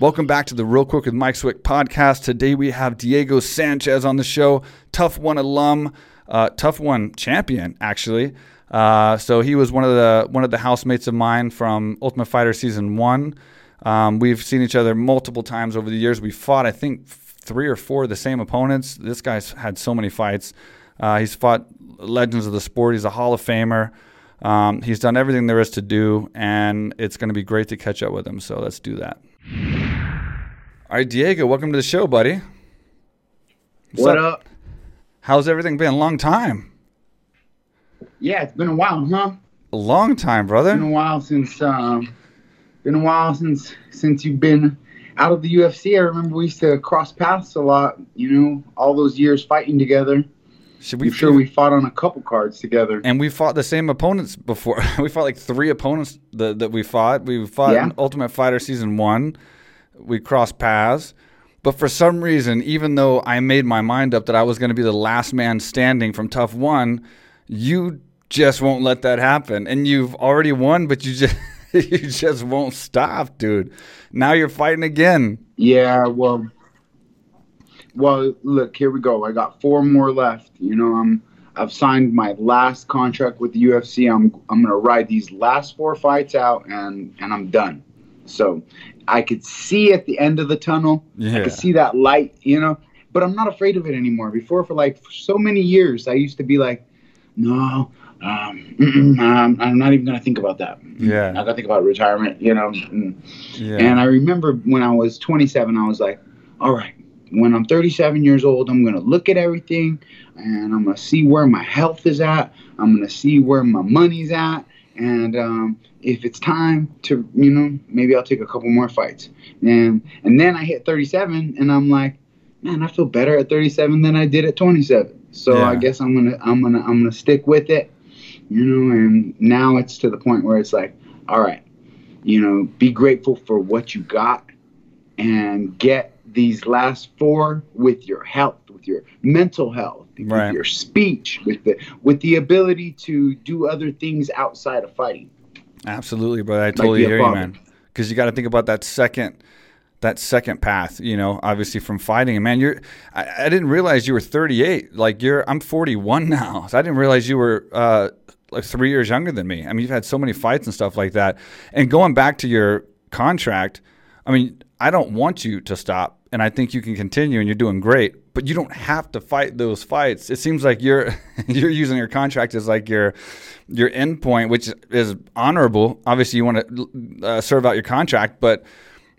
Welcome back to the Real Quick with Mike Swick podcast. Today we have Diego Sanchez on the show, TUF One alum, uh, TUF One champion, actually. Uh, so he was one of the one of the housemates of mine from Ultimate Fighter season one. Um, we've seen each other multiple times over the years. We fought, I think, three or four of the same opponents. This guy's had so many fights. Uh, he's fought legends of the sport. He's a Hall of Famer. Um, he's done everything there is to do, and it's going to be great to catch up with him. So let's do that. All right, Diego, welcome to the show, buddy. What's what up? up? How's everything been? Long time. Yeah, it's been a while, huh? A long time, brother. It's Been a while since um, been a while since since you've been out of the UFC. I remember we used to cross paths a lot. You know, all those years fighting together. Should we? I'm sure we fought on a couple cards together. And we fought the same opponents before. we fought like three opponents that, that we fought. We fought yeah. in Ultimate Fighter season one we crossed paths. But for some reason, even though I made my mind up that I was going to be the last man standing from TUF One, you just won't let that happen. And you've already won, but you just you just won't stop, dude. Now you're fighting again. Yeah, well, well, look, here we go. I got four more left. You know, I'm I've signed my last contract with the UFC. I'm I'm gonna ride these last four fights out, and and I'm done. So I could see at the end of the tunnel. Yeah. I could see that light, you know. But I'm not afraid of it anymore. Before, for like for so many years, I used to be like, no, um, I'm, I'm not even gonna think about that. Mm, yeah, I gotta think about retirement, you know. Mm, mm. Yeah. And I remember when I was 27, I was like, all right, when I'm 37 years old, I'm gonna look at everything, and I'm gonna see where my health is at. I'm gonna see where my money's at, and um, if it's time to, you know, maybe I'll take a couple more fights. And and then I hit 37, and I'm like, man, I feel better at 37 than I did at 27. So yeah. I guess I'm gonna I'm gonna I'm gonna stick with it, you know. And now it's to the point where it's like, all right, you know, be grateful for what you got, and get these last four with your health, with your mental health, right. with your speech, with the with the ability to do other things outside of fighting. Absolutely, but I totally hear you, man. Because you got to think about that second, that second path. You know, obviously from fighting. And man, you're. I, I, didn't realize you were 38. Like you're. I'm 41 now, so I didn't realize you were uh, like three years younger than me. I mean, you've had so many fights and stuff like that. And going back to your contract, I mean, I don't want you to stop and I think you can continue and you're doing great, but you don't have to fight those fights. It seems like you're you're using your contract as like your your end point, which is honorable. Obviously, you want to uh, serve out your contract, but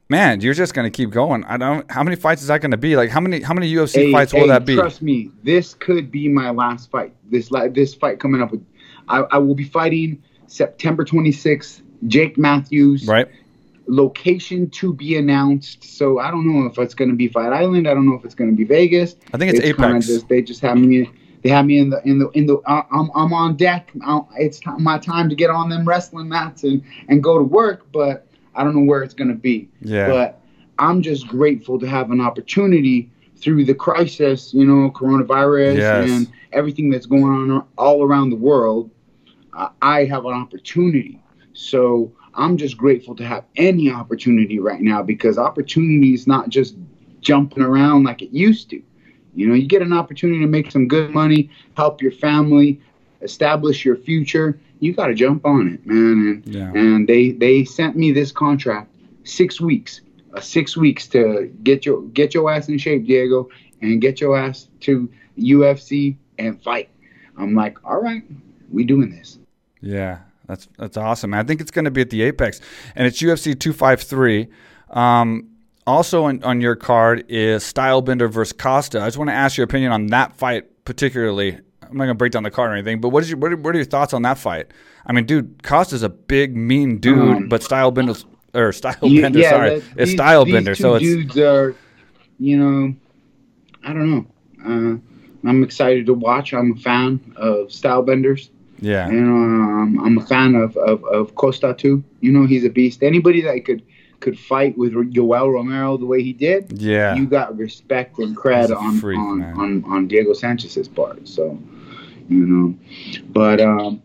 man, you're just going to keep going. I don't. How many fights is that going to be? Like how many how many UFC hey, fights will that be? Trust me, this could be my last fight. This this fight coming up with, I, I will be fighting September 26th. Jake Matthews. Right location to be announced. So I don't know if it's going to be Fight Island. I don't know if it's going to be Vegas. I think it's, it's Apex. Just, they just have me. They have me in the in the in the. Uh, I'm I'm on deck. Uh, it's t- my time to get on them wrestling mats and and go to work. But I don't know where it's going to be. Yeah. But I'm just grateful to have an opportunity through the crisis, you know, coronavirus yes. and everything that's going on all around the world. Uh, I have an opportunity. So I'm just grateful to have any opportunity right now because opportunity is not just jumping around like it used to. You know, you get an opportunity to make some good money, help your family, establish your future. You got to jump on it, man. And, yeah. and they they sent me this contract, six weeks, uh, six weeks to get your get your ass in shape, Diego, and get your ass to UFC and fight. I'm like, all right, we doing this. Yeah, that's that's awesome. I think it's going to be at the Apex, and it's UFC 253. Um, also on, on your card is Stylebender versus Costa. I just want to ask your opinion on that fight particularly. I'm not gonna break down the card or anything, but what is your what are, what are your thoughts on that fight? I mean, dude, Costa's a big, mean dude, um, but Stylebender's or Stylebender, yeah, sorry, that, it's Stylebender. So it's dudes are, you know, I don't know. Uh, I'm excited to watch. I'm a fan of Stylebenders. Yeah. And um, I'm a fan of, of, of Costa too. You know, he's a beast. Anybody that could could fight with Yoel Romero the way he did, yeah, you got respect and cred on, freak, on, on, on Diego Sanchez's part. So, you know, but um,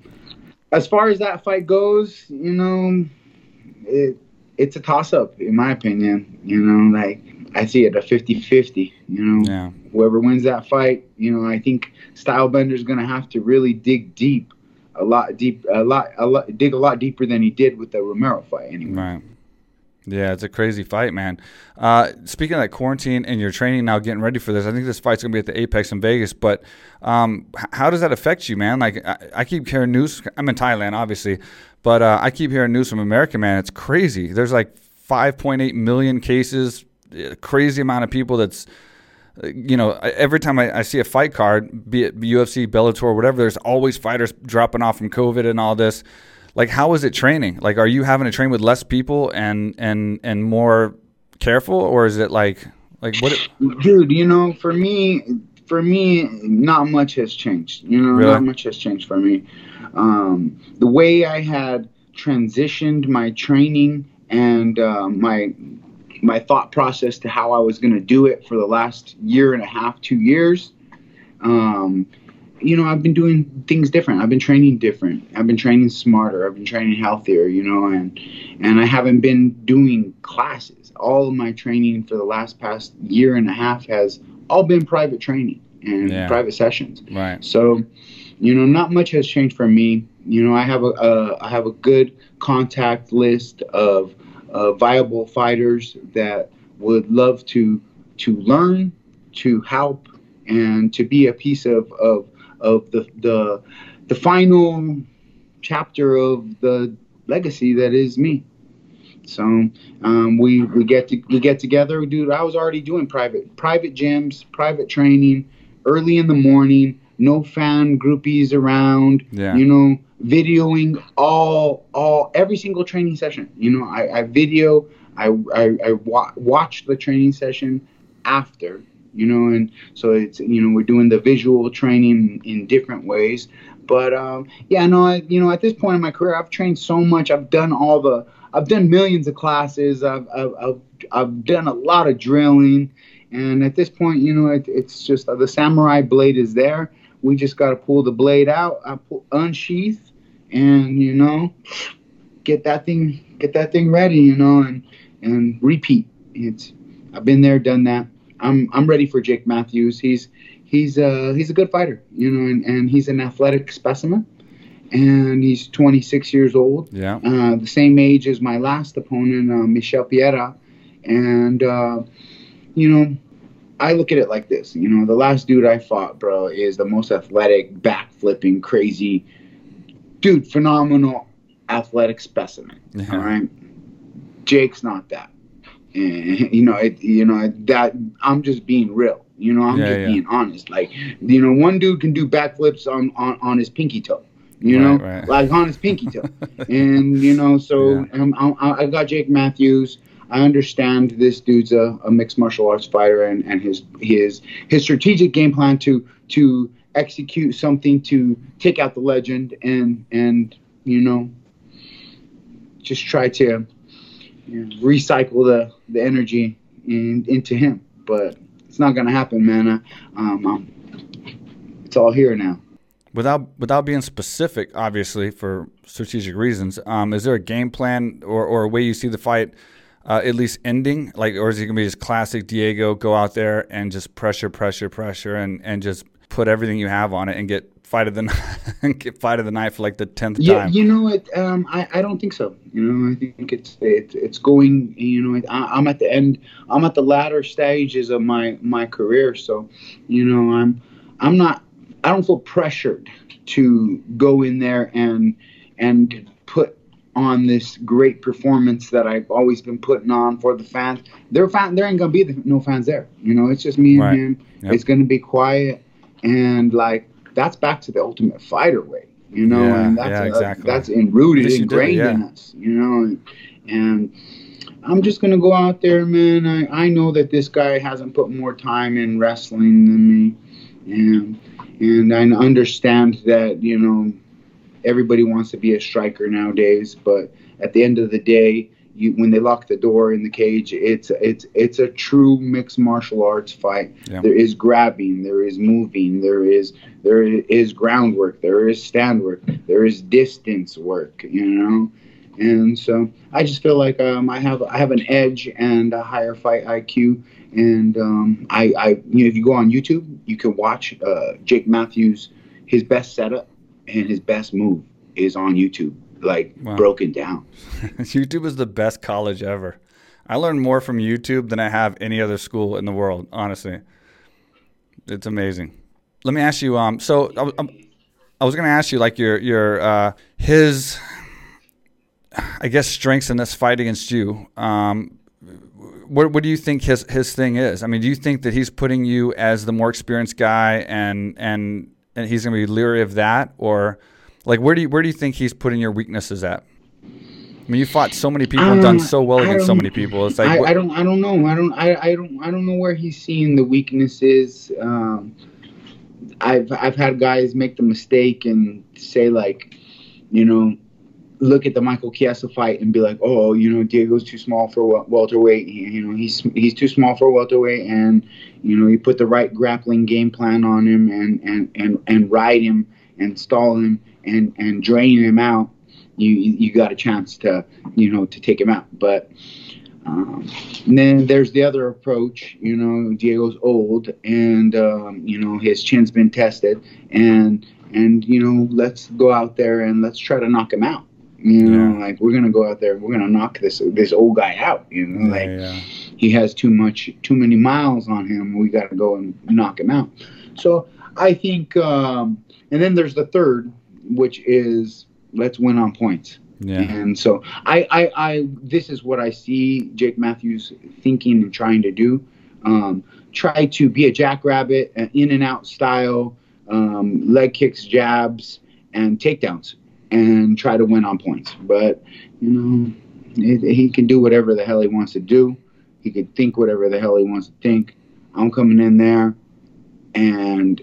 as far as that fight goes, you know, it it's a toss up in my opinion. You know, like I see it a 50-50, You know, yeah. whoever wins that fight, you know, I think Stylebender's gonna have to really dig deep, a lot deep, a lot, a lot, dig a lot deeper than he did with the Romero fight. Anyway. Right. Yeah, it's a crazy fight, man. Uh, speaking of that quarantine and your training now, getting ready for this, I think this fight's gonna be at the Apex in Vegas. But um, how does that affect you, man? Like, I, I, keep hearing news. I'm in Thailand, obviously, but uh, I keep hearing news from America, man. It's crazy. There's like 5.8 million cases, crazy amount of people that's you know, every time I, I, see a fight card, be it UFC, Bellator, whatever, there's always fighters dropping off from COVID and all this. Like, how is it training? Like, are you having to train with less people and and and more careful, or is it like like what? It- Dude, you know, for me, for me, not much has changed. You know, really? not much has changed for me. Um, the way I had transitioned my training and uh, my my thought process to how I was going to do it for the last year and a half, two years. Um, you know, I've been doing things different. I've been training different. I've been training smarter. I've been training healthier. You know, and and I haven't been doing classes. All of my training for the last past year and a half has all been private training and yeah. private sessions. Right. So, you know, not much has changed for me. You know, I have a uh, I have a good contact list of uh, viable fighters that would love to to learn, to help, and to be a piece of of, of the, the the final chapter of the legacy that is me. So um, we we get to we get together, dude. I was already doing private private gyms, private training, early in the morning. No fan groupies around. Yeah. You know, videoing all all every single training session. You know, I, I video, I I, I wa- watch the training session after. You know, and so it's you know we're doing the visual training in different ways. But um, yeah, no, I, you know, at this point in my career, I've trained so much. I've done all the, I've done millions of classes. I've I've I've, I've done a lot of drilling, and at this point, you know, it, it's just uh, the samurai blade is there. We just got to pull the blade out, I pull, unsheath, and you know get that thing get that thing ready you know and and repeat. It's i've been there done that. I'm i'm ready for jake matthews. He's he's uh he's a good fighter you know and, and he's an athletic specimen. And he's 26 years old. Yeah. Uh, the same age as my last opponent uh, Michel Pereira and uh you know I look at it like this, you know, the last dude I fought, bro, is the most athletic, back flipping, crazy, dude, phenomenal athletic specimen. Yeah. All right, Jake's not that. And, you know, it, you know that I'm just being real. You know, I'm yeah, just yeah. being honest. Like, you know, one dude can do backflips on on, on his pinky toe. You know, right, right. like on his pinky toe, and you know, so yeah. um, I, I got Jake Matthews. I understand this dude's a, a, mixed martial arts fighter and, and his his his strategic game plan to to execute something to take out the legend and and you know just try to you know, recycle the the energy in, into him. But it's not gonna happen man. Um, um, it's all here now. Without without being specific obviously for strategic reasons um, is there a game plan or, or a way you see the fight uh, at least ending like or is it gonna be just classic diego go out there and just pressure pressure pressure and and just put everything you have on it and get fight of the get fight of the night for like the tenth yeah, time. you know what? Um, I I don't think so. You know, I think it's it, it's going. You know, I, I'm at the end. I'm at the latter stages of my my career. So, you know, I'm I'm not. I don't feel pressured to go in there and and on this great performance that I've always been putting on for the fans. There, fan, there ain't gonna be the, no fans there. You know, it's just me and right. him. Yep. It's gonna be quiet and like that's back to the ultimate fighter way you know yeah, and that's yeah, uh, exactly. that's enrooted ingrained yeah. in us you know and, and i'm just gonna go out there man I, I know that this guy hasn't put more time in wrestling than me and and i understand that you know everybody wants to be a striker nowadays but at the end of the day you when they lock the door in the cage, it's it's it's a true mixed martial arts fight. Yeah. There is grabbing, there is moving, there is there is groundwork, there is stand work, there is distance work, you know, and so I just feel like um, I have I have an edge and a higher fight IQ. And um, I, I, you know, if you go on YouTube, you can watch uh, Jake Matthews. His best setup and his best move is on YouTube, like wow. broken down. YouTube is the best college ever. I learned more from YouTube than I have any other school in the world. Honestly, it's amazing. Let me ask you. Um, so I, I, I was going to ask you, like your your uh, his I guess strengths in this fight against you. Um, what what do you think his his thing is? I mean, do you think that he's putting you as the more experienced guy, and and and he's going to be leery of that, or like where do you where do you think he's putting your weaknesses at? I mean, you fought so many people and done so well against so many people. It's like I, I, don't, I don't know. I don't, I, I don't, I don't know where he's seeing the weaknesses. Um, I've, I've had guys make the mistake and say like, you know, look at the Michael Chiesa fight and be like, oh, you know, Diego's too small for welterweight. He, you know, he's he's too small for welterweight, and you know, you put the right grappling game plan on him and and and and ride him and stall him and and drain him out. You you got a chance to you know to take him out, but. Um, then there's the other approach. You know, Diego's old, and um, you know his chin's been tested, and and you know let's go out there and let's try to knock him out you know, yeah. like we're gonna go out there, we're gonna knock this this old guy out. You know, like yeah. he has too much, too many miles on him. We got to go and knock him out. So I think, um, and then there's the third, which is let's win on points. Yeah. And so I, I, I, this is what I see Jake Matthews thinking and trying to do. Um, try to be a jackrabbit, an in and out style, um, leg kicks, jabs, and takedowns and try to win on points. But you know, it, he can do whatever the hell he wants to do. He can think whatever the hell he wants to think. I'm coming in there, and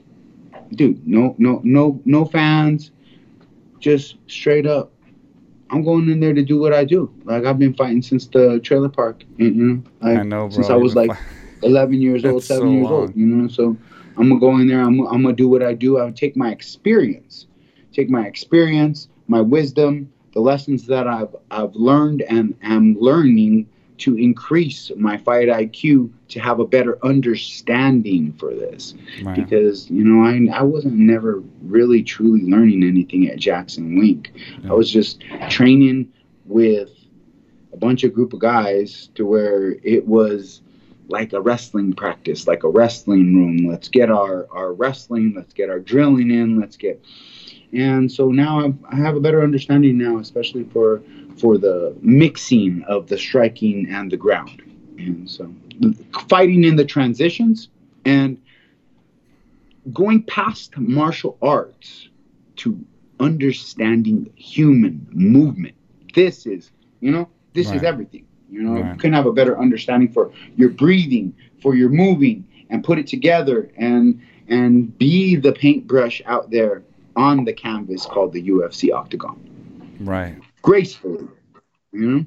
dude, no, no, no, no fans, just straight up. I'm going in there to do what I do. Like I've been fighting since the trailer park. You know, like, I know, bro. Since I was like 11 years old, seven so years long. old. You know, so I'm gonna go in there. I'm, I'm gonna do what I do. I'll take my experience, take my experience, my wisdom, the lessons that I've I've learned and am learning to increase my fight IQ to have a better understanding for this. Right. Because, you know, I, I wasn't never really truly learning anything at Jackson Wink. Yeah. I was just training with a bunch of group of guys to where it was like a wrestling practice, like a wrestling room. Let's get our, our wrestling, let's get our drilling in, let's get and so now I've, I have a better understanding now, especially for for the mixing of the striking and the ground, and so fighting in the transitions and going past martial arts to understanding human movement. This is, you know, this right. is everything. You know, right. you can have a better understanding for your breathing, for your moving, and put it together and and be the paintbrush out there on the canvas called the UFC octagon. Right. Gracefully. You know?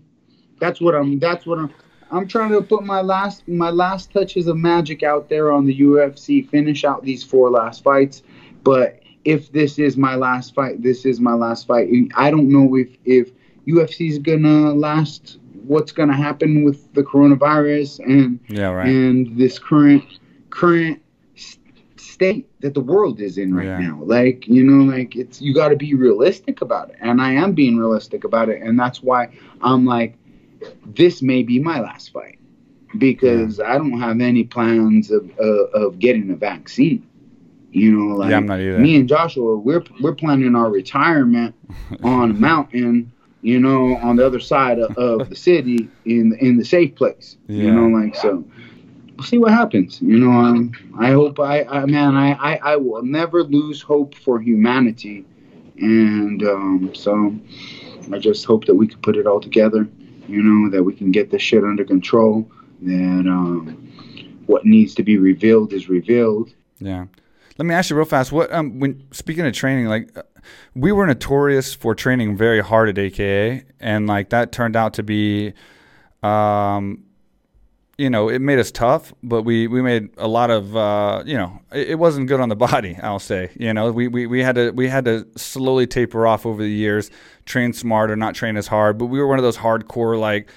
That's what I'm that's what I'm I'm trying to put my last my last touches of magic out there on the UFC, finish out these four last fights. But if this is my last fight, this is my last fight. I don't know if if UFC is gonna last. What's gonna happen with the coronavirus and yeah, right. and this current current state that the world is in right yeah. now. Like, you know, like it's you got to be realistic about it. And I am being realistic about it. And that's why I'm like this may be my last fight because yeah. I don't have any plans of uh, of getting a vaccine. You know, like yeah, me and Joshua, we're we're planning our retirement on a mountain, you know, on the other side of, of the city in in the safe place. Yeah. You know, like so we'll see what happens. You know, um, I hope I, I man, I, I, I will never lose hope for humanity, and um, so I just hope that we can put it all together. You know, that we can get this shit under control. That um, what needs to be revealed is revealed. Yeah. Let me ask you real fast. What um, when speaking of training, like uh, we were notorious for training very hard at AKA, and like that turned out to be um you know, it made us tough, but we, we made a lot of, uh, you know, it, it, wasn't good on the body. I'll say, you know, we, we, we had to we had to slowly taper off over the years, train smarter, not train as hard. But we were one of those hardcore like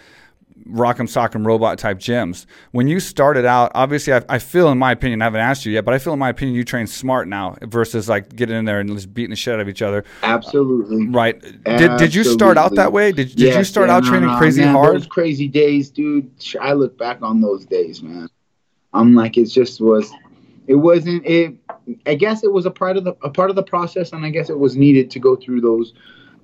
rock'em sock'em robot type gyms. When you started out, obviously, I, I, feel, in my opinion, I haven't asked you yet, but I feel, in my opinion, you train smart now versus like getting in there and just beating the shit out of each other. Absolutely. Right. Absolutely. Did, did you start out that way? Did, did yes, you start out training crazy man, hard? Those crazy days, dude. I look back on those days, man. I'm like, it just was. It wasn't it. I guess it was a part of the a part of the process, and I guess it was needed to go through those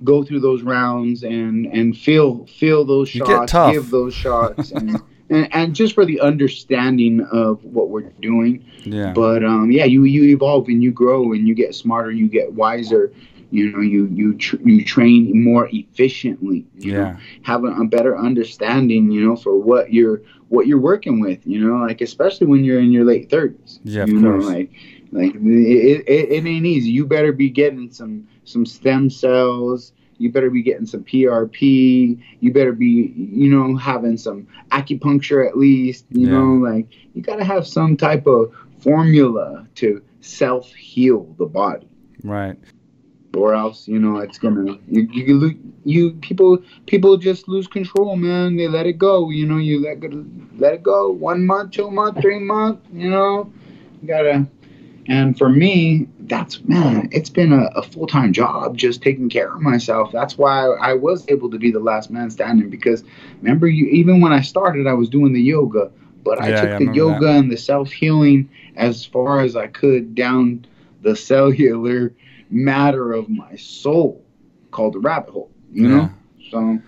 go through those rounds and and feel feel those shots, give those shots, and, and, and just for the understanding of what we're doing. Yeah. But um, yeah, you you evolve and you grow and you get smarter, you get wiser. You know, you you tr- you train more efficiently. You yeah. Know, have a, a better understanding. You know, for what you're what you're working with. You know, like especially when you're in your late thirties. Yeah, you of course. Like like it, it, it ain't easy. You better be getting some some stem cells. You better be getting some PRP. You better be, you know, having some acupuncture at least. You yeah. know, like you got to have some type of formula to self heal the body. Right. Or else, you know, it's gonna you you you people people just lose control, man. They let it go. You know, you let go, let it go. One month, two month, three month. You know, you gotta and for me, that's man, it's been a, a full time job just taking care of myself. That's why I was able to be the last man standing because remember, you even when I started, I was doing the yoga, but I yeah, took yeah, the yoga that. and the self healing as far as I could down the cellular matter of my soul called the rabbit hole, you yeah. know? So.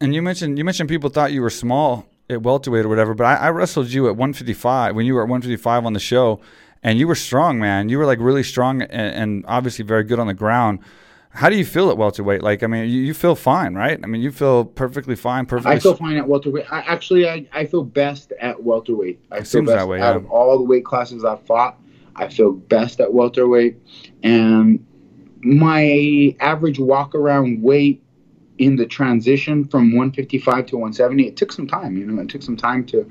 And you mentioned you mentioned people thought you were small at welterweight or whatever, but I, I wrestled you at 155 when you were at 155 on the show and you were strong, man. You were like really strong and, and, obviously very good on the ground. How do you feel at welterweight? Like, I mean, you, you feel fine, right? I mean, you feel perfectly fine, perfectly. I feel fine at welterweight. I, actually, I, I feel best at welterweight. I it feel best that way. Out yeah. of all the weight classes I've fought, I feel best at welterweight, and my average walk around weight in the transition from 155 to 170 it took some time you know it took some time to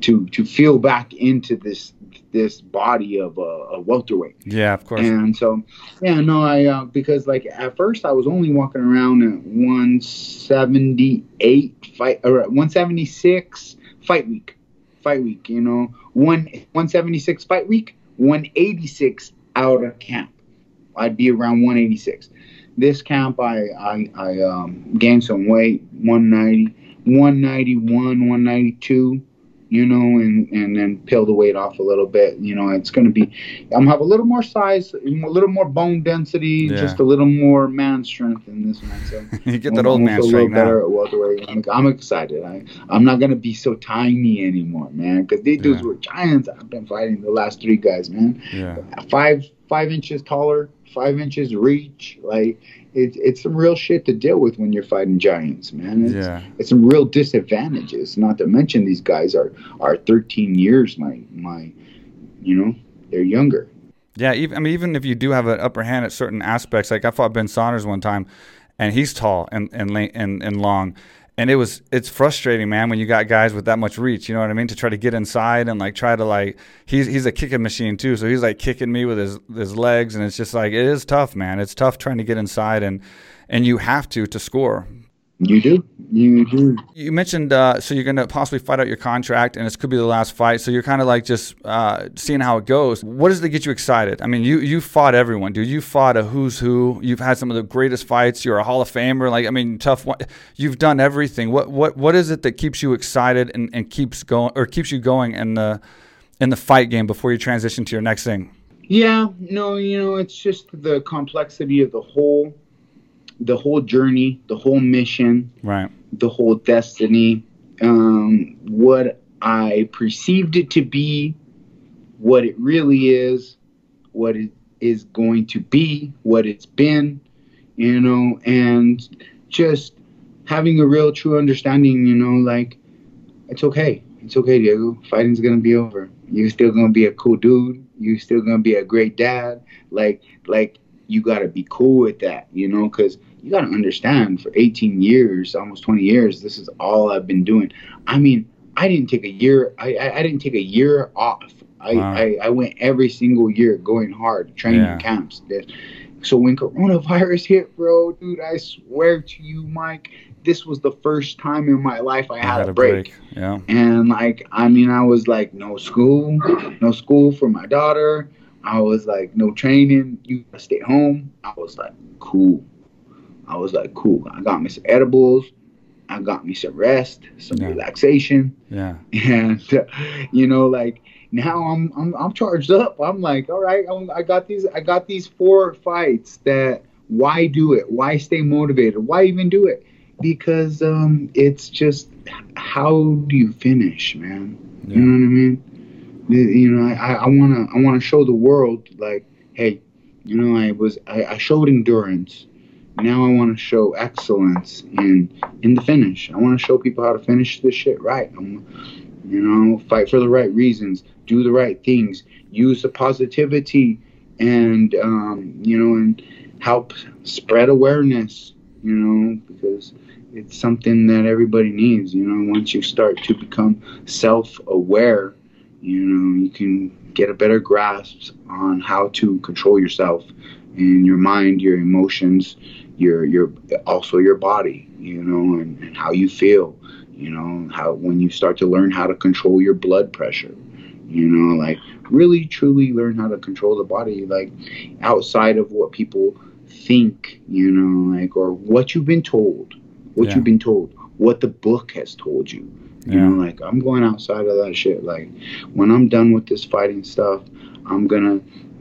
to to feel back into this this body of a, a welterweight. Yeah, of course. And so, yeah, no, I uh, because like at first I was only walking around at 178 fight or 176 fight week, fight week. You know, one 176 fight week, 186 out of camp. I'd be around 186. This camp, I I, I um, gained some weight, 190, 191, 192 you know, and, and then peel the weight off a little bit. You know, it's going to be, I'm gonna have a little more size, a little more bone density, yeah. just a little more man strength in this one. So you get that old man strength now. At. I'm, I'm excited. I, I'm not going to be so tiny anymore, man, because these dudes yeah. were giants. I've been fighting the last three guys, man. Yeah. Five, five inches taller, five inches reach, like it's it's some real shit to deal with when you're fighting giants, man. It's, yeah. it's some real disadvantages. Not to mention these guys are are 13 years my my, you know, they're younger. Yeah, even I mean, even if you do have an upper hand at certain aspects, like I fought Ben Saunders one time, and he's tall and and and, and long, and it was it's frustrating, man, when you got guys with that much reach. You know what I mean? To try to get inside and like try to like he's he's a kicking machine too, so he's like kicking me with his his legs, and it's just like it is tough, man. It's tough trying to get inside and and you have to to score. You do. You do. You mentioned uh, so you're going to possibly fight out your contract, and this could be the last fight. So you're kind of like just uh, seeing how it goes. What does it get you excited? I mean, you you fought everyone, dude. You fought a who's who. You've had some of the greatest fights. You're a Hall of Famer. Like I mean, TUF one. You've done everything. What what what is it that keeps you excited and, and keeps going or keeps you going in the in the fight game before you transition to your next thing? Yeah, no, you know, it's just the complexity of the whole the whole journey, the whole mission, right, the whole destiny, um, what I perceived it to be, what it really is, what it is going to be, what it's been, you know, and just having a real true understanding, you know, like it's okay. It's okay, Diego. Fighting's gonna be over. You're still gonna be a cool dude. You're still gonna be a great dad. Like, like you gotta be cool with that, you know, because you got to understand for 18 years, almost 20 years, this is all I've been doing. I mean, I didn't take a year. I I, I didn't take a year off. I, wow. I, I went every single year going hard, training yeah. camps. So when coronavirus hit, bro, dude, I swear to you, Mike, this was the first time in my life I had, had a, break. break. Yeah. And like, I mean, I was like, no school, no school for my daughter. I was like, no training. You stay home. I was like, cool. I was like, cool. I got me some edibles. I got me some rest, some yeah. relaxation. Yeah. And uh, you know, like now I'm, I'm I'm charged up. I'm like, all right, I'm, I got these I got these four fights that why do it? Why stay motivated? Why even do it? because um, it's just how do you finish, man? Yeah. You know what I mean? You know, I, I wanna I wanna show the world like, hey, you know, I was I, I showed endurance. Now I want to show excellence in in the finish. I want to show people how to finish this shit right. I'm, you know, fight for the right reasons, do the right things, use the positivity, and um, you know, and help spread awareness. You know, because it's something that everybody needs. You know, once you start to become self-aware, you know, you can get a better grasp on how to control yourself and your mind, your emotions, your your also your body. You know, and, and how you feel. You know, how when you start to learn how to control your blood pressure. You know, like really truly learn how to control the body, like outside of what people think. You know, like or what you've been told what yeah. you've been told, what the book has told you. You yeah. know, like I'm going outside of that shit. Like when I'm done with this fighting stuff, I'm gonna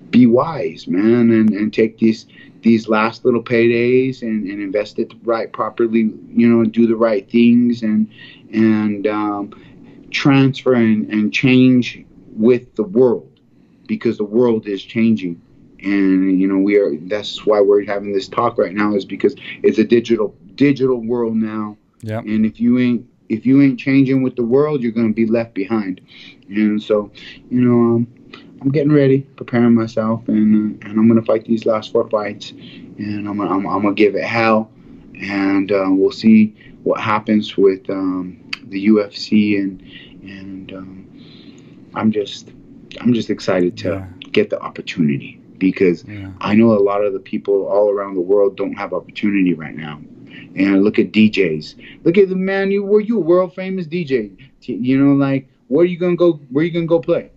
be wise, man, and, and take these these last little paydays and, and invest it right properly, you know, do the right things and and um, transfer and, and change with the world because the world is changing and you know we are that's why we're having this talk right now is because it's a digital digital world now. Yeah. And if you ain't if you ain't changing with the world, you're gonna be left behind. And so, you know, um, I'm getting ready, preparing myself, and uh, and I'm gonna fight these last four fights, and I'm gonna I'm, I'm gonna give it hell, and uh, we'll see what happens with um, the UFC, and and um, I'm just I'm just excited to yeah. get the opportunity because yeah. I know a lot of the people all around the world don't have opportunity right now and look at DJs. Look at the man you were you a world famous DJ. You know, like where are you gonna go? Where are you gonna go play?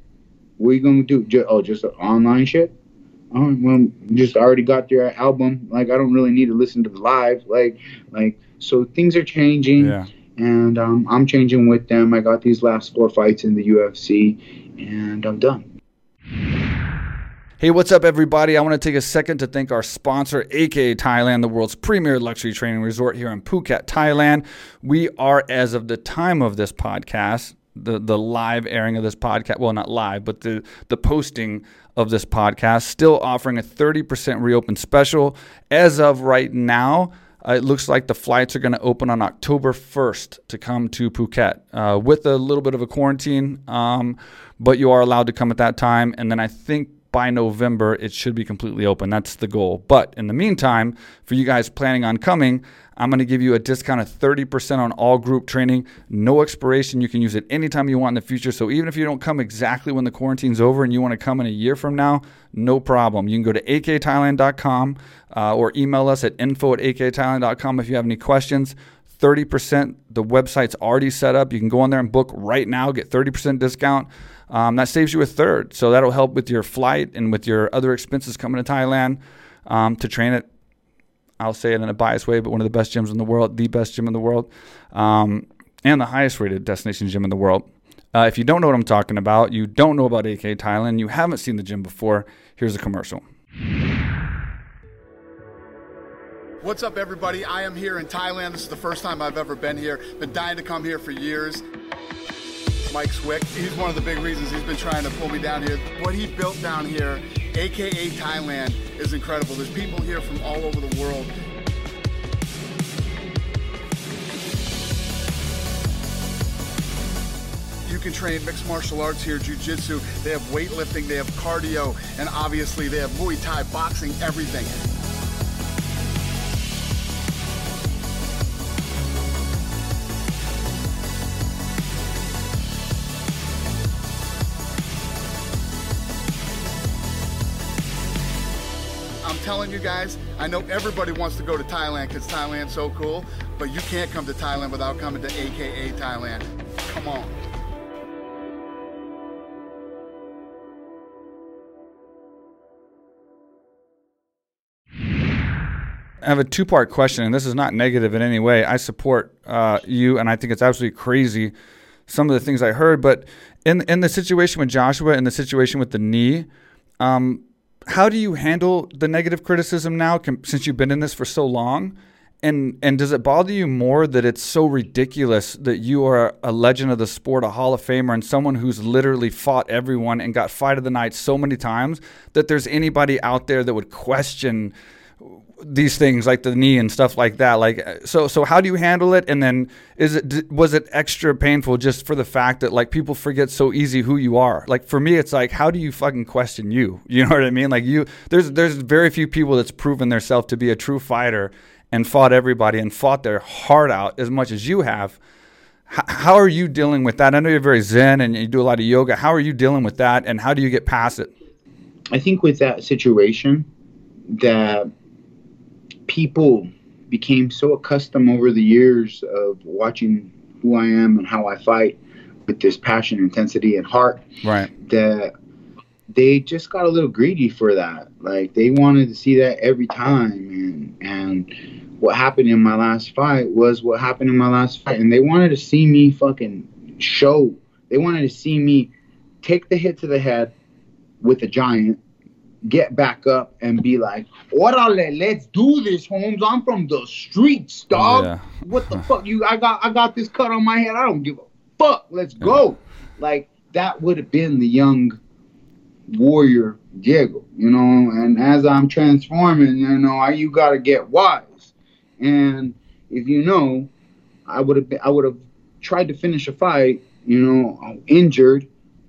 What are you gonna do? Just, oh, just online shit. Oh, well, just already got their album. Like I don't really need to listen to the live. Like, like so things are changing. Yeah. And um, I'm changing with them. I got these last four fights in the UFC, and I'm done. Hey, what's up, everybody? I want to take a second to thank our sponsor, AK Thailand, the world's premier luxury training resort here in Phuket, Thailand. We are, as of the time of this podcast, the the live airing of this podcast, well, not live, but the the posting of this podcast, still offering a 30% reopen special. As of right now, uh, it looks like the flights are going to open on October 1st to come to Phuket uh, with a little bit of a quarantine, um, but you are allowed to come at that time. And then I think by November, it should be completely open. That's the goal. But in the meantime, for you guys planning on coming, I'm going to give you a discount of 30% on all group training. No expiration. You can use it anytime you want in the future. So even if you don't come exactly when the quarantine's over and you want to come in a year from now, no problem. You can go to akthailand.com uh, or email us at info at akthailand.com if you have any questions. 30%. The website's already set up. You can go on there and book right now, get 30% discount. Um, that saves you a third. So that'll help with your flight and with your other expenses coming to Thailand um, to train it. I'll say it in a biased way, but one of the best gyms in the world, the best gym in the world, um, and the highest rated destination gym in the world. Uh, if you don't know what I'm talking about, you don't know about AK Thailand, you haven't seen the gym before, here's a commercial. What's up, everybody? I am here in Thailand. This is the first time I've ever been here. Been dying to come here for years. Mike Swick. He's one of the big reasons he's been trying to pull me down here. What he built down here, aka Thailand, is incredible. There's people here from all over the world. You can train mixed martial arts here, jiu-jitsu. They have weightlifting, they have cardio, and obviously they have Muay Thai, boxing, everything. Telling you guys, I know everybody wants to go to Thailand because Thailand's so cool, but you can't come to Thailand without coming to AKA Thailand. Come on. I have a two part question, and this is not negative in any way. I support uh, you, and I think it's absolutely crazy some of the things I heard. But in in the situation with Joshua, in the situation with the knee, um, how do you handle the negative criticism now, since you've been in this for so long? And and does it bother you more that it's so ridiculous that you are a legend of the sport, a Hall of Famer, and someone who's literally fought everyone and got fight of the night so many times that there's anybody out there that would question? These things like the knee and stuff like that like so so how do you handle it? And then is it was it extra painful just for the fact that like people forget so easy who you are? Like for me it's like how do you fucking question you? You know what i mean? Like you there's there's very few people that's proven themselves to be a true fighter and fought everybody and fought their heart out as much as you have. H- how are you dealing with that? I know you're very zen and you do a lot of yoga. How are you dealing with that and how do you get past it? I think with that situation that people became so accustomed over the years of watching who I am and how I fight with this passion, intensity, and heart. Right. That they just got a little greedy for that. Like they wanted to see that every time, and and what happened in my last fight was what happened in my last fight, and they wanted to see me fucking show. They wanted to see me take the hit to the head with a giant get back up and be like, Orale, let's do this, Holmes. I'm from the streets, dog. Yeah. What the fuck? You I got I got this cut on my head. I don't give a fuck. Let's yeah. go. Like that would have been the young warrior Diego, you know, and as I'm transforming, you know, I, you gotta get wise. And if you know, I would have I would have tried to finish a fight, you know, injured,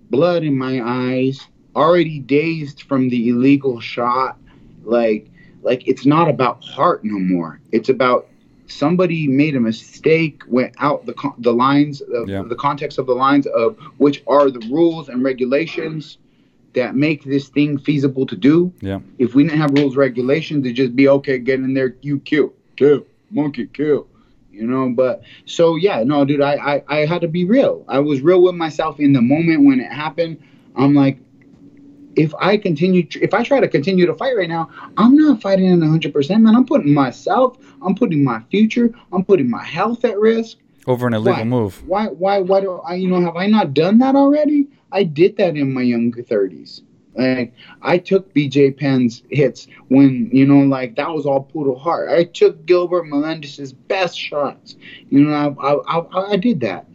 blood in my eyes, already dazed from the illegal shot. Like like it's not about heart no more. It's about somebody made a mistake went out the the lines of, yeah. the context of the lines of which are the rules and regulations that make this thing feasible to do. Yeah. If we didn't have rules regulations it'd just be okay get in there you kill. Kill. Monkey kill. You know but so yeah no dude I, I i had to be real. I was real with myself in the moment when it happened. I'm like if I continue, if I try to continue to fight right now, I'm not fighting in 100%, man. I'm putting myself, I'm putting my future, I'm putting my health at risk. Over an illegal why? move. Why, why, why do I, you know, have I not done that already? I did that in my younger 30s. Like, I took BJ Penn's hits when, you know, like that was all puro heart. I took Gilbert Melendez's best shots. You know, I, I, I, I did that.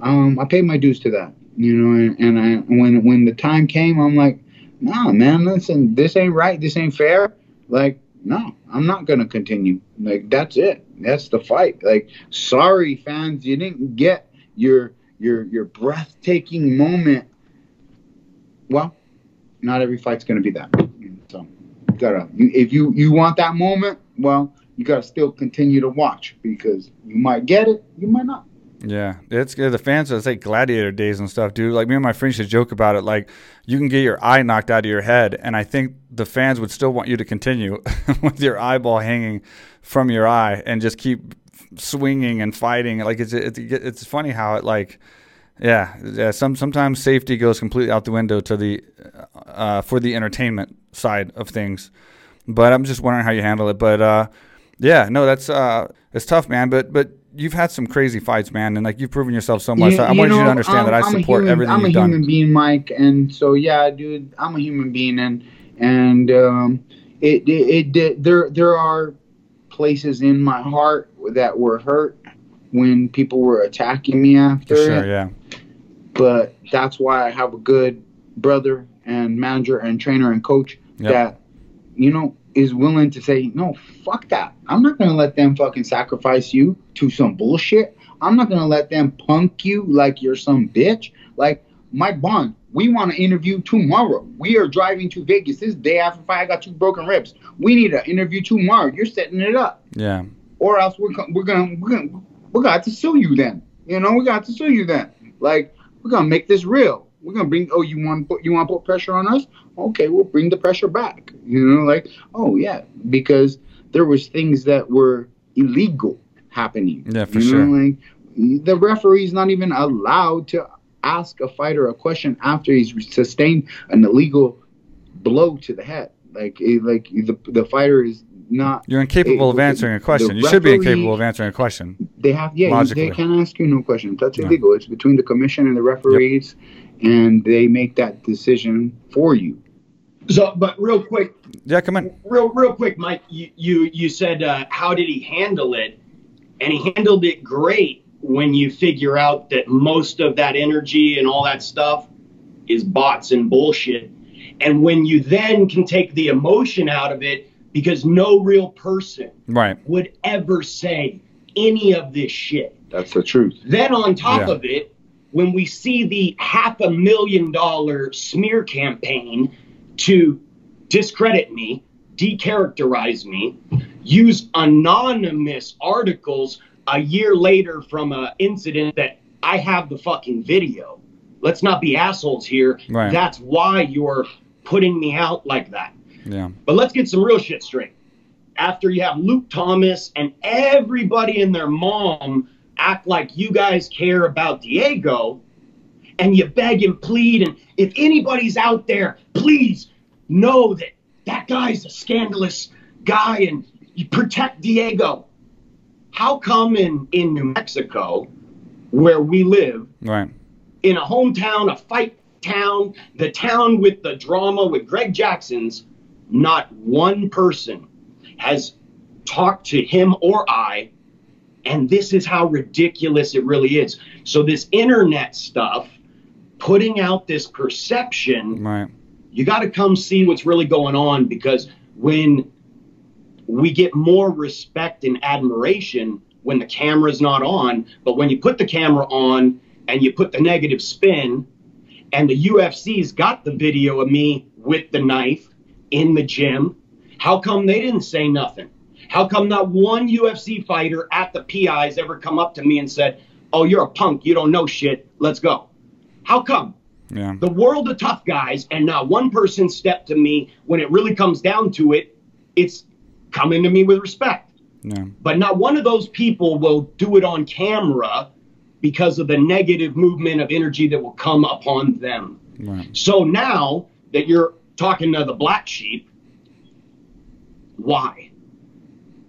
Um, I paid my dues to that you know and, and i when when the time came i'm like nah, man, listen, this ain't right. This ain't fair. Like, no, I'm not gonna continue. Like, that's it. That's the fight. Like, sorry, fans, you didn't get your your your breathtaking moment. Well, not every fight's gonna be that. So, you gotta if you you want that moment, well, you gotta still continue to watch because you might get it, you might not. Yeah, it's. The fans, it's say gladiator days and stuff, dude. Like me and my friends should joke about it. Like you can get your eye knocked out of your head, and I think the fans would still want you to continue with your eyeball hanging from your eye and just keep swinging and fighting. Like it's it's it's funny how it like. Yeah, yeah. Some sometimes safety goes completely out the window to the uh, for the entertainment side of things, but I'm just wondering how you handle it. But uh, yeah, no, that's uh, it's tough, man. But but you've had some crazy fights, man, and like you've proven yourself so much. You, I want you to understand I'm, that I support human, everything I'm you've done. I'm a human being, Mike, and so yeah, dude, I'm a human being, and and um, it, it, it there there are places in my heart that were hurt when people were attacking me after. For sure, yeah. But that's why I have a good brother and manager and trainer and coach yep. that you know is willing to say, no, fuck that. I'm not gonna let them fucking sacrifice you to some bullshit. I'm not gonna let them punk you like you're some bitch. Like my bond, we want to interview tomorrow. We are driving to Vegas this day after fight. I got two broken ribs. We need an interview tomorrow. You're setting it up. Yeah. Or else we're we're gonna we're gonna we got to sue you then. You know we got to sue you then. Like we're gonna make this real. we're gonna bring. Oh, you want put you want to put pressure on us? Okay, we'll bring the pressure back. You know, like oh yeah, because there was things that were illegal happening. Yeah, for you sure. Know, like the referee's not even allowed to ask a fighter a question after he's sustained an illegal blow to the head. Like, eh, like the the fighter is not. You're incapable of answering a question. You should be incapable of answering a question. They have, yeah, logically. they can't ask you no questions. That's illegal. Yeah. It's between the commission and the referees, yep. and they make that decision for you. So, but real quick. Yeah, come on. Real, real quick, Mike. You you, you said uh, how did he handle it, and he handled it great. When you figure out that most of that energy and all that stuff is bots and bullshit, and when you then can take the emotion out of it because no real person right. would ever say any of this shit. That's the truth. Then on top yeah. of it, when we see the half a million dollar smear campaign to discredit me, decharacterize me, use anonymous articles a year later from an incident that I have the fucking video. Let's not be assholes here. Right. That's why you're putting me out like that. Yeah. But let's get some real shit straight. After you have Luke Thomas and everybody and their mom act like you guys care about Diego, and you beg and plead, and if anybody's out there, please know that that guy's a scandalous guy and you protect Diego. How come in, in New Mexico, where we live, right. in a hometown, a fight town, the town with the drama with Greg Jackson's, not one person has talked to him or I. And this is how ridiculous it really is. So, this internet stuff, putting out this perception, right. You got to come see what's really going on because when we get more respect and admiration when the camera's not on, but when you put the camera on and you put the negative spin, and the UFC's got the video of me with the knife in the gym. How come they didn't say nothing? How come not one UFC fighter at the PIs ever come up to me and said, "Oh, you're a punk. You don't know shit. Let's go." How come? Yeah. The world of tough guys, and not one person stepped to me when it really comes down to it. It's coming to me with respect. Yeah. But not one of those people will do it on camera because of the negative movement of energy that will come upon them. Right. So now that you're talking to the black sheep. Why?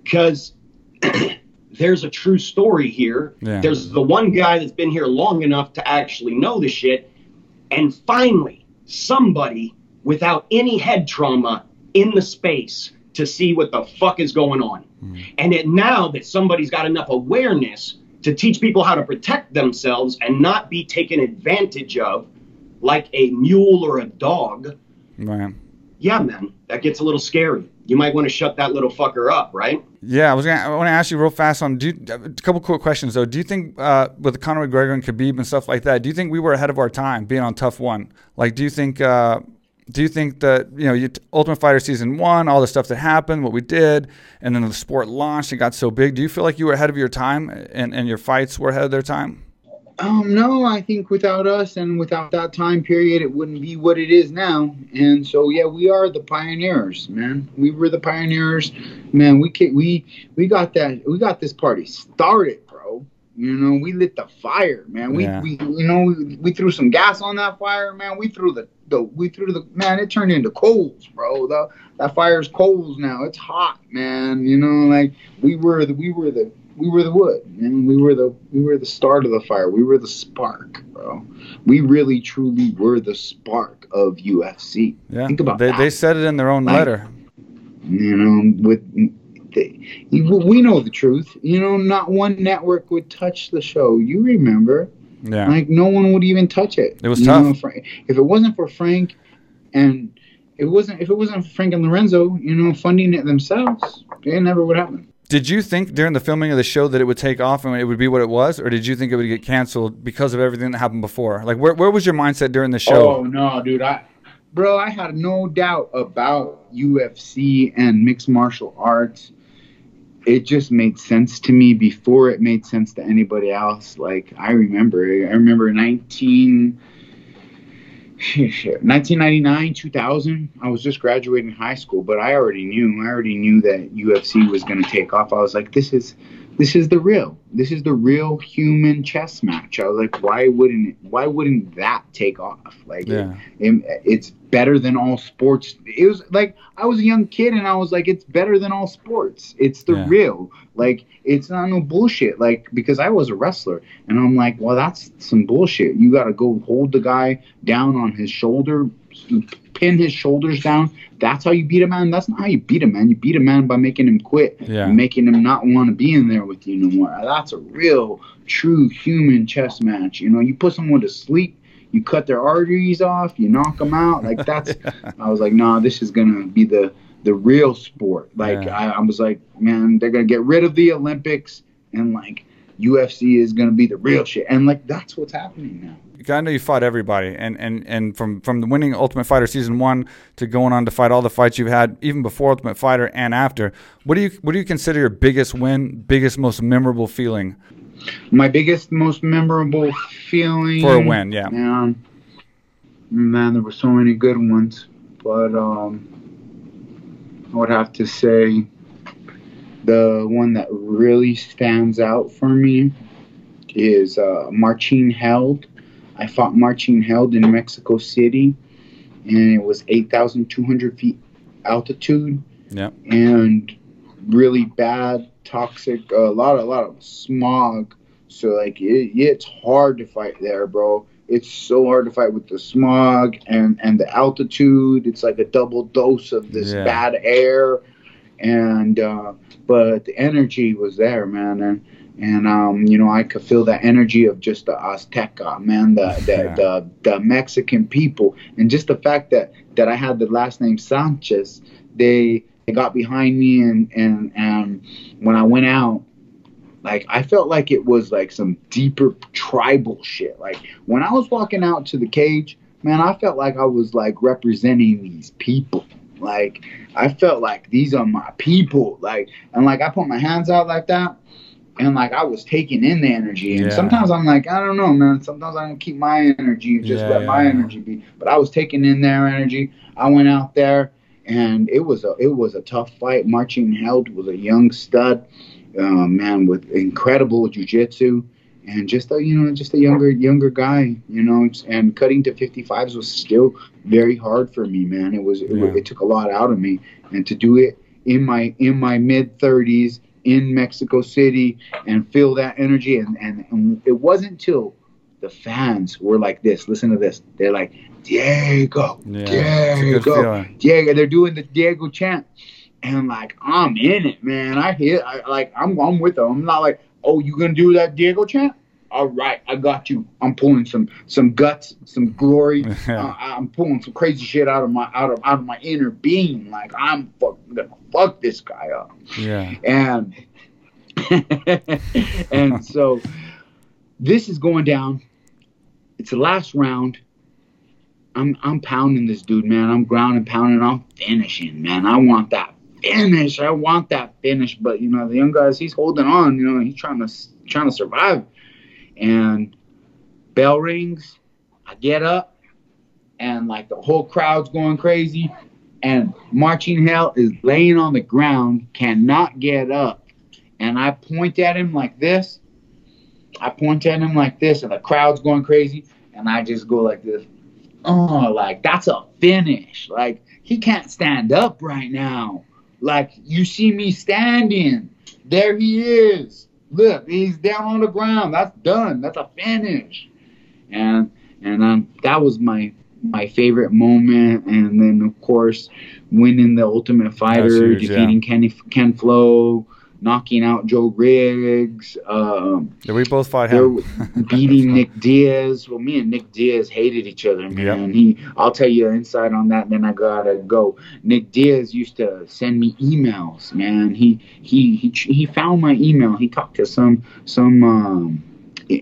Because there's a true story here. Yeah. There's the one guy that's been here long enough to actually know the shit. And finally, somebody without any head trauma in the space to see what the fuck is going on. Mm. And it, now that somebody's got enough awareness to teach people how to protect themselves and not be taken advantage of like a mule or a dog, Right. Yeah, man, that gets a little scary. You might want to shut that little fucker up, right? Yeah, I was gonna. I want to ask you real fast on. Do you, a couple quick questions though. Do you think uh, with Conor McGregor and Khabib and stuff like that? Do you think we were ahead of our time being on TUF One? Like, do you think? Uh, do you think that you know Ultimate Fighter season one, all the stuff that happened, what we did, and then the sport launched and got so big? Do you feel like you were ahead of your time and, and your fights were ahead of their time? Um, no, I think without us and without that time period, it wouldn't be what it is now. And so, yeah, we are the pioneers, man. We were the pioneers, man. We we we got that. We got this party started, bro. You know, we lit the fire, man. We, yeah. we you know, we, we threw some gas on that fire, man. We threw the, the we threw the man. It turned into coals, bro. The, that fire's coals now. It's hot, man. You know, like we were the we were the we were the wood, and we were the we were the start of the fire. We were the spark, bro. We really truly were the spark of UFC. Yeah, think about they, that. They said it in their own like, letter. You know, with they, we know the truth. You know, not one network would touch the show. You remember? Yeah. Like no one would even touch it. It was you tough. Know, if it wasn't for Frank, and it wasn't if it wasn't for Frank and Lorenzo, you know, funding it themselves, it never would happen. Did you think during the filming of the show that it would take off and it would be what it was, or did you think it would get canceled because of everything that happened before? Like, where where was your mindset during the show? Oh no, dude, I, bro, I had no doubt about UFC and mixed martial arts. It just made sense to me before it made sense to anybody else. Like I remember, I remember 19. 1999, 2000. I was just graduating high school, but I already knew. I already knew that UFC was going to take off. I was like, this is this is the real this is the real human chess match. I was like why wouldn't it, why wouldn't that take off? Like yeah. it, it, it's better than all sports. It was like i was a young kid and i was like it's better than all sports. It's the yeah. real. Like it's not no bullshit. Like because i was a wrestler and i'm like well that's some bullshit. You gotta go hold the guy down on his shoulder pin his shoulders down. That's how you beat a man. That's not how you beat a man. You beat a man by making him quit, yeah. making him not want to be in there with you no more. That's a real, true human chess match. You know, you put someone to sleep, you cut their arteries off, you knock them out. Like that's. I was like, nah, this is gonna be the the real sport. Like yeah. I, I was like, man, they're gonna get rid of the Olympics and like UFC is gonna be the real shit. And like that's what's happening now. I know you fought everybody, and, and, and from from the winning Ultimate Fighter season one to going on to fight all the fights you've had, even before Ultimate Fighter and after. What do you what do you consider your biggest win, biggest most memorable feeling? My biggest most memorable feeling for a win, yeah. Man, man, there were so many good ones, but um, I would have to say the one that really stands out for me is uh, Held I fought Marcin Held in Mexico City, and it was 8,200 feet altitude. Yeah. And really bad, toxic, a lot, a lot of smog. So like, it, it's hard to fight there, bro. It's so hard to fight with the smog and and the altitude. It's like a double dose of this yeah. bad air, and uh, but the energy was there, man. And and um, you know I could feel the energy of just the Azteca man, the the, yeah. the the Mexican people, and just the fact that that I had the last name Sanchez, they they got behind me, and and and when I went out, like I felt like it was like some deeper tribal shit. Like when I was walking out to the cage, man, I felt like I was like representing these people. Like I felt like these are my people. Like and like I put my hands out like that and like I was taking in the energy. And yeah. sometimes I'm like, I don't know, man. Sometimes I don't keep my energy, just yeah, let yeah, my energy be. But I was taking in their energy. I went out there, and it was a it was a tough fight. Marcin Held was a young stud, uh, man, with incredible jujitsu, and just a you know just a younger younger guy, you know. And cutting to 55s was still very hard for me, man. It was it, it took a lot out of me, and to do it in my in my mid 30s in Mexico City and feel that energy. And, and, and it wasn't until the fans were like this. Listen to this. They're like, Diego, yeah, Diego, Diego. They're doing the Diego chant. And like, I'm in it, man. I hit, I, like, I'm, I'm with them. I'm not like, oh, you gonna do that Diego chant? all right, I got you. I'm pulling some some guts, some glory. uh, I'm pulling some crazy shit out of my out of out of my inner being. Like I'm fuck, gonna fuck this guy up. Yeah. And and so this is going down. It's the last round. I'm I'm pounding this dude, man. I'm ground and pounding. I'm finishing, man. I want that finish. I want that finish. But you know, the young guys, he's holding on. You know, he's trying to trying to survive and bell rings. I get up, and like the whole crowd's going crazy, and Marcin Held is laying on the ground, cannot get up, and I point at him like this. I point at him like this, and the crowd's going crazy, and I just go like this. Oh, like that's a finish. Like he can't stand up right now. Like you see me standing. There he is. Look, he's down on the ground. That's done. That's a finish. And and um, that was my my favorite moment. And then of course, winning the Ultimate Fighter, huge, defeating yeah. Ken Ken Flo, knocking out Joe Riggs. Um, yeah, we both fought him. beating Nick Diaz. Well, me and Nick Diaz hated each other, man. Yep. He, I'll tell you an insight on that. Then I gotta go. Nick Diaz used to send me emails, man. He he he he found my email. He talked to some some um,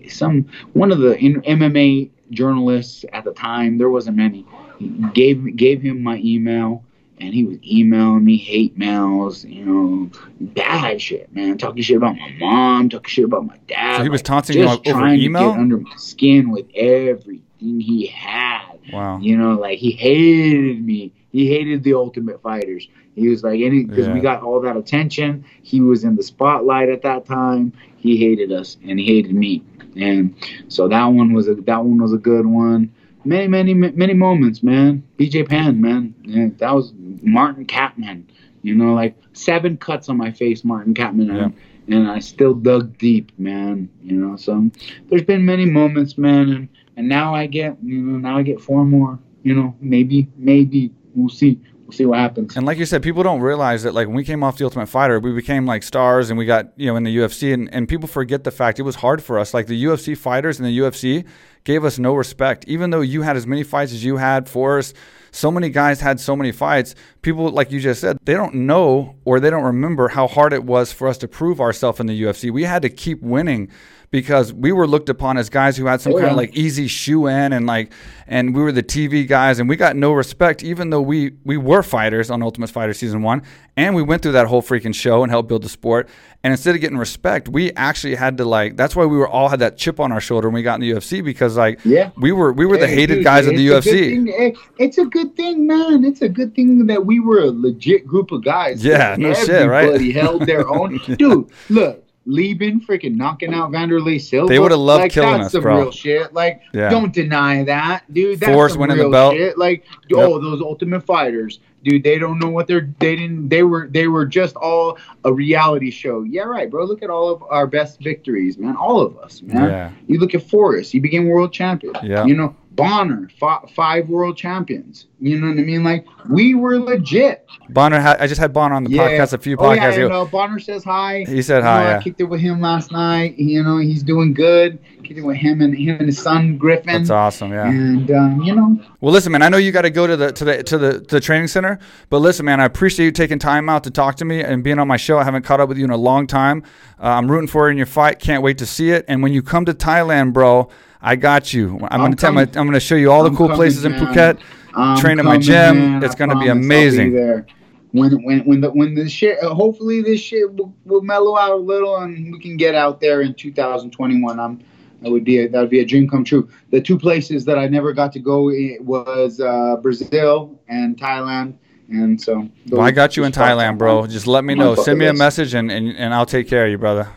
some one of the MMA journalists at the time. There wasn't many. He gave gave him my email and he was emailing me hate mails, you know, bad shit, man. Talking shit about my mom, talking shit about my dad. So he was like, taunting you over trying email? to get under my skin with everything he had. Wow. You know, like he hated me. He hated the Ultimate Fighters. He was like any because yeah. we got all that attention. He was in the spotlight at that time. He hated us and he hated me. And so that one was a that one was a good one. Many many many moments, man. BJ Penn, man. Yeah, that was Martin Kampmann. You know, like seven cuts on my face, Martin Kampmann. Yeah. And, and I still dug deep, man. You know, so there's been many moments, man, and and now I get, you know, now I get four more. You know, maybe, maybe we'll see. We'll see what happens. And like you said, people don't realize that like when we came off the Ultimate Fighter, we became like stars, and we got you know in the UFC, and and people forget the fact it was hard for us. Like the UFC fighters in the UFC gave us no respect, even though you had as many fights as you had. Forrest so many guys had so many fights. People, like you just said, they don't know or they don't remember how hard it was for us to prove ourselves in the UFC. We had to keep winning because we were looked upon as guys who had some oh, kind yeah. of like easy shoo in and like and we were the TV guys and we got no respect even though we we were fighters on Ultimate Fighter season 1 and we went through that whole freaking show and helped build the sport. And instead of getting respect we actually had to like that's why we were all had that chip on our shoulder when we got in the UFC because like yeah. we were we were the hated guys of the UFC it's a good thing man. It's a good thing that we were a legit group of guys. Yeah no shit right? Everybody held their own. Dude look Leben freaking knocking out Wanderlei Silva. They would have loved like, killing that's us, some bro. real shit. Like, yeah. don't deny that, dude. That's Forrest some winning the belt. Shit. Like, yep. oh, those Ultimate Fighters, dude. They don't know what they're. They didn't. They were. They were just all a reality show. Yeah, right, bro. Look at all of our best victories, man. All of us, man. Yeah. You look at Forrest. He became world champion. Yeah. You know, Bonnar, f- five world champions. You know what I mean? Like we were legit. Bonnar, ha- I just had Bonnar on the yeah. podcast a few podcasts oh, yeah, ago. know, Bonnar says hi. He said hi. know, yeah. I kicked it with him last night. You know, he's doing good. Kicked it with him and him and his son Griffin. That's awesome. Yeah. And um, you know. Well, listen, man. I know you got to go to the to the to the, to the training center, but listen, man. I appreciate you taking time out to talk to me and being on my show. I haven't caught up with you in a long time. Uh, I'm rooting for you in your fight. Can't wait to see it. And when you come to Thailand, bro. I got you. I'm, I'm gonna tell my, I'm gonna show you all the I'm cool places in Phuket. I'm train at my gym. It's gonna be amazing. Be when when when the when the shit uh, hopefully this shit will, will, mellow out a little and we can get out there in 2021. I'm that would be a, that would be a dream come true. The two places that I never got to go was uh, Brazil and Thailand. And so well, I got you in Thailand, bro. Just let me know. Send me a message and, and, and I'll take care of you, brother.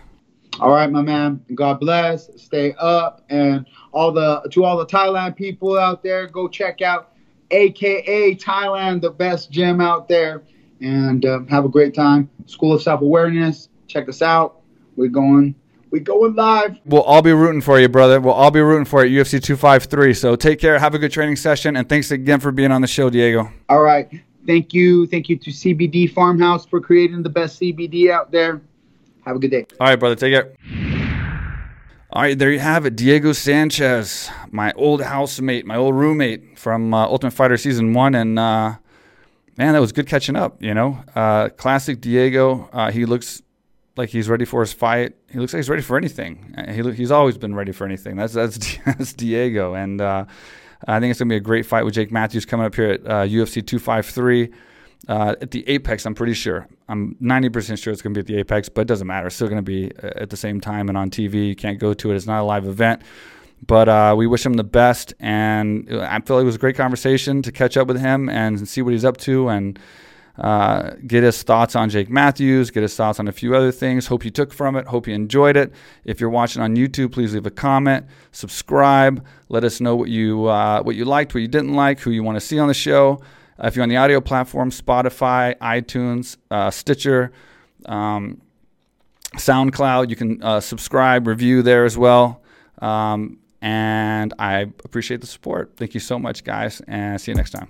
All right, my man. God bless. Stay up, and all the to all the Thailand people out there, go check out AKA Thailand, the best gym out there, and uh, have a great time. School of Self Awareness. Check us out. We're going. We going live. We'll all be rooting for you, brother. We'll all be rooting for you. UFC 253. So take care. Have a good training session, and thanks again for being on the show, Diego. All right. Thank you. Thank you to CBD Farmhouse for creating the best CBD out there. Have a good day. All right, brother. Take care. All right, there you have it. Diego Sanchez, my old housemate, my old roommate from uh, Ultimate Fighter Season 1. And uh, man, that was good catching up, you know? Uh, classic Diego. Uh, he looks like he's ready for his fight. He looks like he's ready for anything. Uh, he, he's always been ready for anything. That's, that's, that's Diego. And uh, I think it's going to be a great fight with Jake Matthews coming up here at UFC 253 uh, at the Apex. I'm pretty sure. I'm 90% sure it's going to be at the Apex, but it doesn't matter. It's still going to be uh, at the same time and on TV. You can't go to it. It's not a live event. But uh, we wish him the best, and I feel like it was a great conversation to catch up with him and see what he's up to and uh, get his thoughts on Jake Matthews, get his thoughts on a few other things. Hope you took from it. Hope you enjoyed it. If you're watching on YouTube, please leave a comment, subscribe, let us know what you uh, what you liked, what you didn't like, who you want to see on the show. Uh, if you're on the audio platform, Spotify, iTunes, uh, Stitcher, um, SoundCloud, you can uh, subscribe, review there as well. Um, and I appreciate the support. Thank you so much, guys, and see you next time.